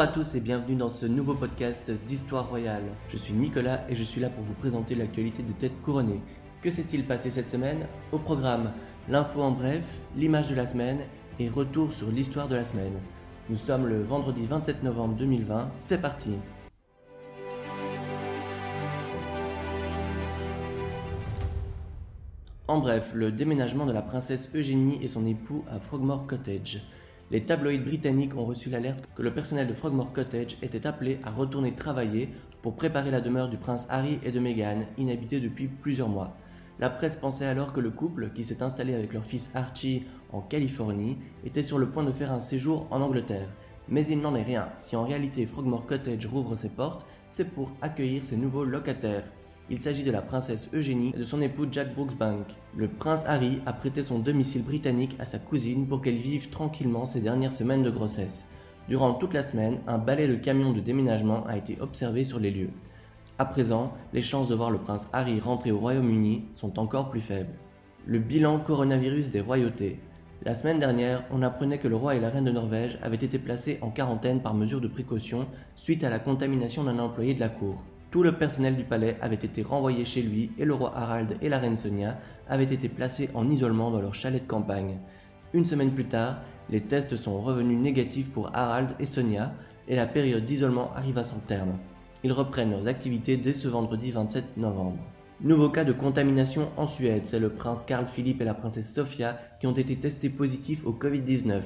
Bonjour à tous et bienvenue dans ce nouveau podcast d'Histoire Royale. Je suis Nicolas et je suis là pour vous présenter l'actualité de têtes couronnées. Que s'est-il passé cette semaine? Au programme, l'info en bref, l'image de la semaine et retour sur l'histoire de la semaine. Nous sommes le vendredi 27 novembre 2020, c'est parti En bref, le déménagement de la princesse Eugénie et son époux à Frogmore Cottage. Les tabloïds britanniques ont reçu l'alerte que le personnel de Frogmore Cottage était appelé à retourner travailler pour préparer la demeure du prince Harry et de Meghan, inhabitée depuis plusieurs mois. La presse pensait alors que le couple, qui s'est installé avec leur fils Archie en Californie, était sur le point de faire un séjour en Angleterre. Mais il n'en est rien. Si en réalité Frogmore Cottage rouvre ses portes, c'est pour accueillir ses nouveaux locataires. Il s'agit de la princesse Eugénie et de son époux Jack Brooksbank. Le prince Harry a prêté son domicile britannique à sa cousine pour qu'elle vive tranquillement ses dernières semaines de grossesse. Durant toute la semaine, un balai de camions de déménagement a été observé sur les lieux. À présent, les chances de voir le prince Harry rentrer au Royaume-Uni sont encore plus faibles. Le bilan coronavirus des royautés. La semaine dernière, on apprenait que le roi et la reine de Norvège avaient été placés en quarantaine par mesure de précaution suite à la contamination d'un employé de la cour. Tout le personnel du palais avait été renvoyé chez lui et le roi Harald et la reine Sonia avaient été placés en isolement dans leur chalet de campagne. Une semaine plus tard, les tests sont revenus négatifs pour Harald et Sonia et la période d'isolement arrive à son terme. Ils reprennent leurs activités dès ce vendredi 27 novembre. Nouveau cas de contamination en Suède, c'est le prince Carl Philippe et la princesse Sofia qui ont été testés positifs au Covid-19.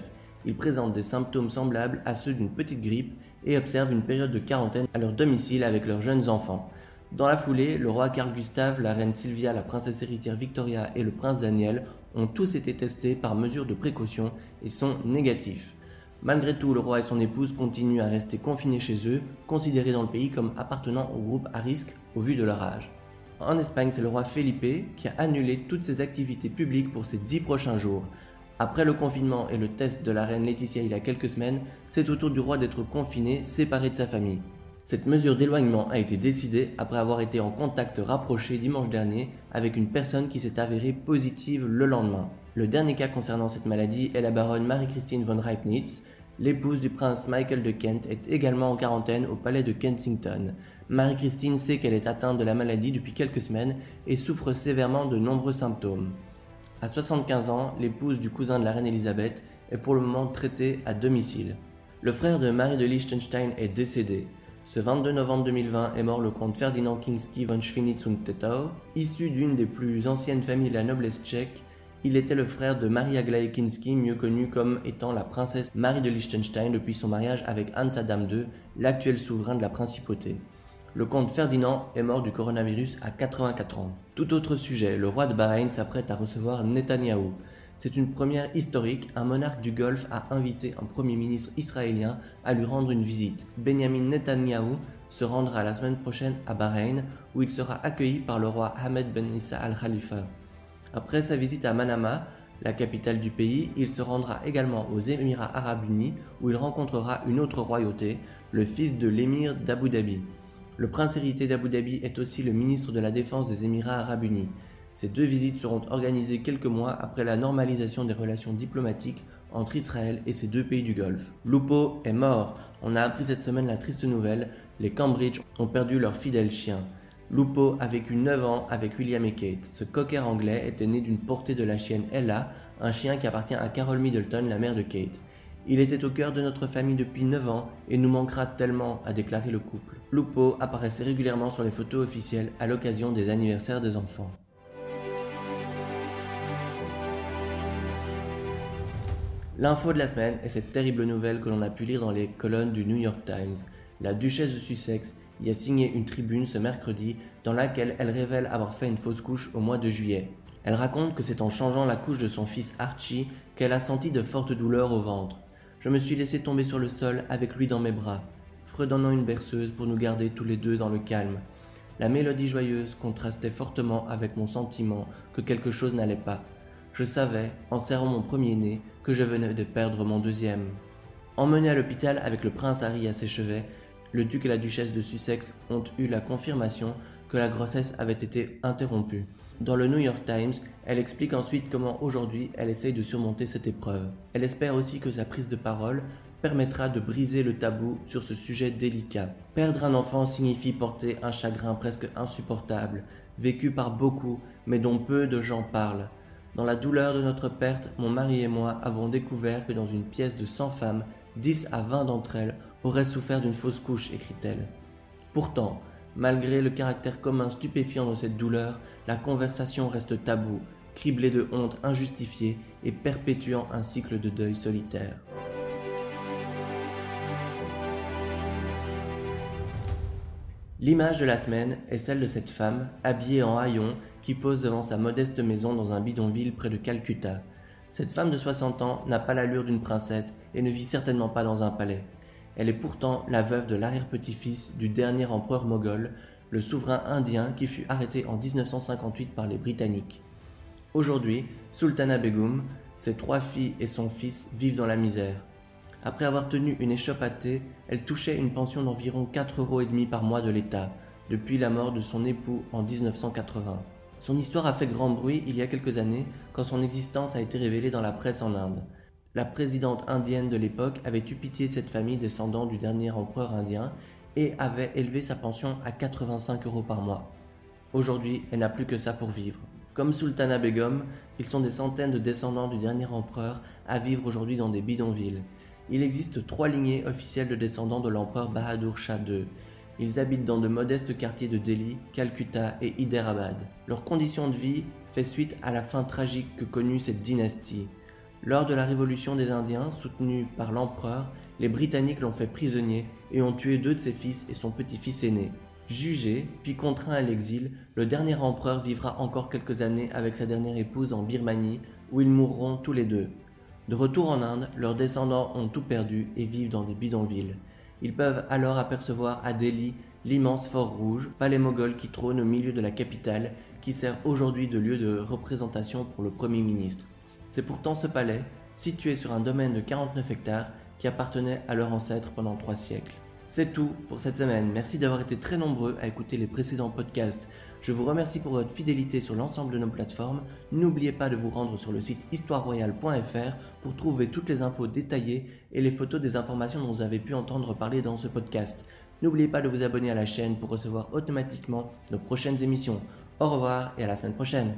Ils présentent des symptômes semblables à ceux d'une petite grippe et observent une période de quarantaine à leur domicile avec leurs jeunes enfants. Dans la foulée, le roi Carl Gustave, la reine Sylvia, la princesse héritière Victoria et le prince Daniel ont tous été testés par mesure de précaution et sont négatifs. Malgré tout, le roi et son épouse continuent à rester confinés chez eux, considérés dans le pays comme appartenant au groupe à risque au vu de leur âge. En Espagne, c'est le roi Felipe qui a annulé toutes ses activités publiques pour ces dix prochains jours. Après le confinement et le test de la reine Laetitia il y a quelques semaines, c'est au tour du roi d'être confiné, séparé de sa famille. Cette mesure d'éloignement a été décidée après avoir été en contact rapproché dimanche dernier avec une personne qui s'est avérée positive le lendemain. Le dernier cas concernant cette maladie est la baronne Marie-Christine von Reipnitz. L'épouse du prince Michael de Kent est également en quarantaine au palais de Kensington. Marie-Christine sait qu'elle est atteinte de la maladie depuis quelques semaines et souffre sévèrement de nombreux symptômes. À 75 ans, l'épouse du cousin de la reine Elisabeth est pour le moment traitée à domicile. Le frère de Marie de Liechtenstein est décédé. Ce 22 novembre 2020 est mort le comte Ferdinand Kinsky von Schwinitz und Tettau. Issu d'une des plus anciennes familles de la noblesse tchèque, il était le frère de Marie Aglaé Kinsky, mieux connue comme étant la princesse Marie de Liechtenstein depuis son mariage avec Hans Adam II, l'actuel souverain de la principauté. Le comte Ferdinand est mort du coronavirus à 84 ans. Tout autre sujet, le roi de Bahreïn s'apprête à recevoir Netanyahou. C'est une première historique, un monarque du Golfe a invité un premier ministre israélien à lui rendre une visite. Benjamin Netanyahou se rendra la semaine prochaine à Bahreïn où il sera accueilli par le roi Ahmed Ben Issa al-Khalifa. Après sa visite à Manama, la capitale du pays, il se rendra également aux Émirats arabes unis où il rencontrera une autre royauté, le fils de l'émir d'Abu Dhabi. Le prince héritier d'Abu Dhabi est aussi le ministre de la Défense des Émirats arabes unis. Ces deux visites seront organisées quelques mois après la normalisation des relations diplomatiques entre Israël et ces deux pays du Golfe. Lupo est mort. On a appris cette semaine la triste nouvelle. Les Cambridge ont perdu leur fidèle chien. Lupo a vécu 9 ans avec William et Kate. Ce cocker anglais était né d'une portée de la chienne Ella, un chien qui appartient à Carol Middleton, la mère de Kate. Il était au cœur de notre famille depuis 9 ans et nous manquera tellement, a déclaré le couple. Lupo apparaissait régulièrement sur les photos officielles à l'occasion des anniversaires des enfants. L'info de la semaine est cette terrible nouvelle que l'on a pu lire dans les colonnes du New York Times. La duchesse de Sussex y a signé une tribune ce mercredi dans laquelle elle révèle avoir fait une fausse couche au mois de juillet. Elle raconte que c'est en changeant la couche de son fils Archie qu'elle a senti de fortes douleurs au ventre. Je me suis laissé tomber sur le sol avec lui dans mes bras, fredonnant une berceuse pour nous garder tous les deux dans le calme. La mélodie joyeuse contrastait fortement avec mon sentiment que quelque chose n'allait pas. Je savais, en serrant mon premier-né, que je venais de perdre mon deuxième. Emmené à l'hôpital avec le prince Harry à ses chevets, le duc et la duchesse de Sussex ont eu la confirmation que la grossesse avait été interrompue. Dans le New York Times, elle explique ensuite comment aujourd'hui elle essaye de surmonter cette épreuve. Elle espère aussi que sa prise de parole permettra de briser le tabou sur ce sujet délicat. Perdre un enfant signifie porter un chagrin presque insupportable, vécu par beaucoup, mais dont peu de gens parlent. Dans la douleur de notre perte, mon mari et moi avons découvert que dans une pièce de 100 femmes, 10 à 20 d'entre elles auraient souffert d'une fausse couche, écrit-elle. Pourtant, malgré le caractère commun stupéfiant de cette douleur, la conversation reste taboue, criblée de honte injustifiée et perpétuant un cycle de deuil solitaire. L'image de la semaine est celle de cette femme, habillée en haillons, qui pose devant sa modeste maison dans un bidonville près de Calcutta. Cette femme de 60 ans n'a pas l'allure d'une princesse et ne vit certainement pas dans un palais. Elle est pourtant la veuve de l'arrière-petit-fils du dernier empereur moghol, le souverain indien qui fut arrêté en 1958 par les Britanniques. Aujourd'hui, Sultana Begum, ses trois filles et son fils vivent dans la misère. Après avoir tenu une échoppe à thé, elle touchait une pension d'environ 4,5 euros par mois de l'État, depuis la mort de son époux en 1980. Son histoire a fait grand bruit il y a quelques années quand son existence a été révélée dans la presse en Inde. La présidente indienne de l'époque avait eu pitié de cette famille descendant du dernier empereur indien et avait élevé sa pension à 85 euros par mois. Aujourd'hui, elle n'a plus que ça pour vivre. Comme Sultana Begum, ils sont des centaines de descendants du dernier empereur à vivre aujourd'hui dans des bidonvilles. Il existe trois lignées officielles de descendants de l'empereur Bahadur Shah II. Ils habitent dans de modestes quartiers de Delhi, Calcutta et Hyderabad. Leur condition de vie fait suite à la fin tragique que connut cette dynastie. Lors de la révolution des Indiens, soutenue par l'empereur, les Britanniques l'ont fait prisonnier et ont tué deux de ses fils et son petit-fils aîné. Jugé, puis contraint à l'exil, le dernier empereur vivra encore quelques années avec sa dernière épouse en Birmanie, où ils mourront tous les deux. De retour en Inde, leurs descendants ont tout perdu et vivent dans des bidonvilles. Ils peuvent alors apercevoir à Delhi l'immense fort rouge, palais moghol qui trône au milieu de la capitale, qui sert aujourd'hui de lieu de représentation pour le Premier ministre. C'est pourtant ce palais, situé sur un domaine de 49 hectares, qui appartenait à leurs ancêtres pendant trois siècles. C'est tout pour cette semaine. Merci d'avoir été très nombreux à écouter les précédents podcasts. Je vous remercie pour votre fidélité sur l'ensemble de nos plateformes. N'oubliez pas de vous rendre sur le site histoireroyale.fr pour trouver toutes les infos détaillées et les photos des informations dont vous avez pu entendre parler dans ce podcast. N'oubliez pas de vous abonner à la chaîne pour recevoir automatiquement nos prochaines émissions. Au revoir et à la semaine prochaine.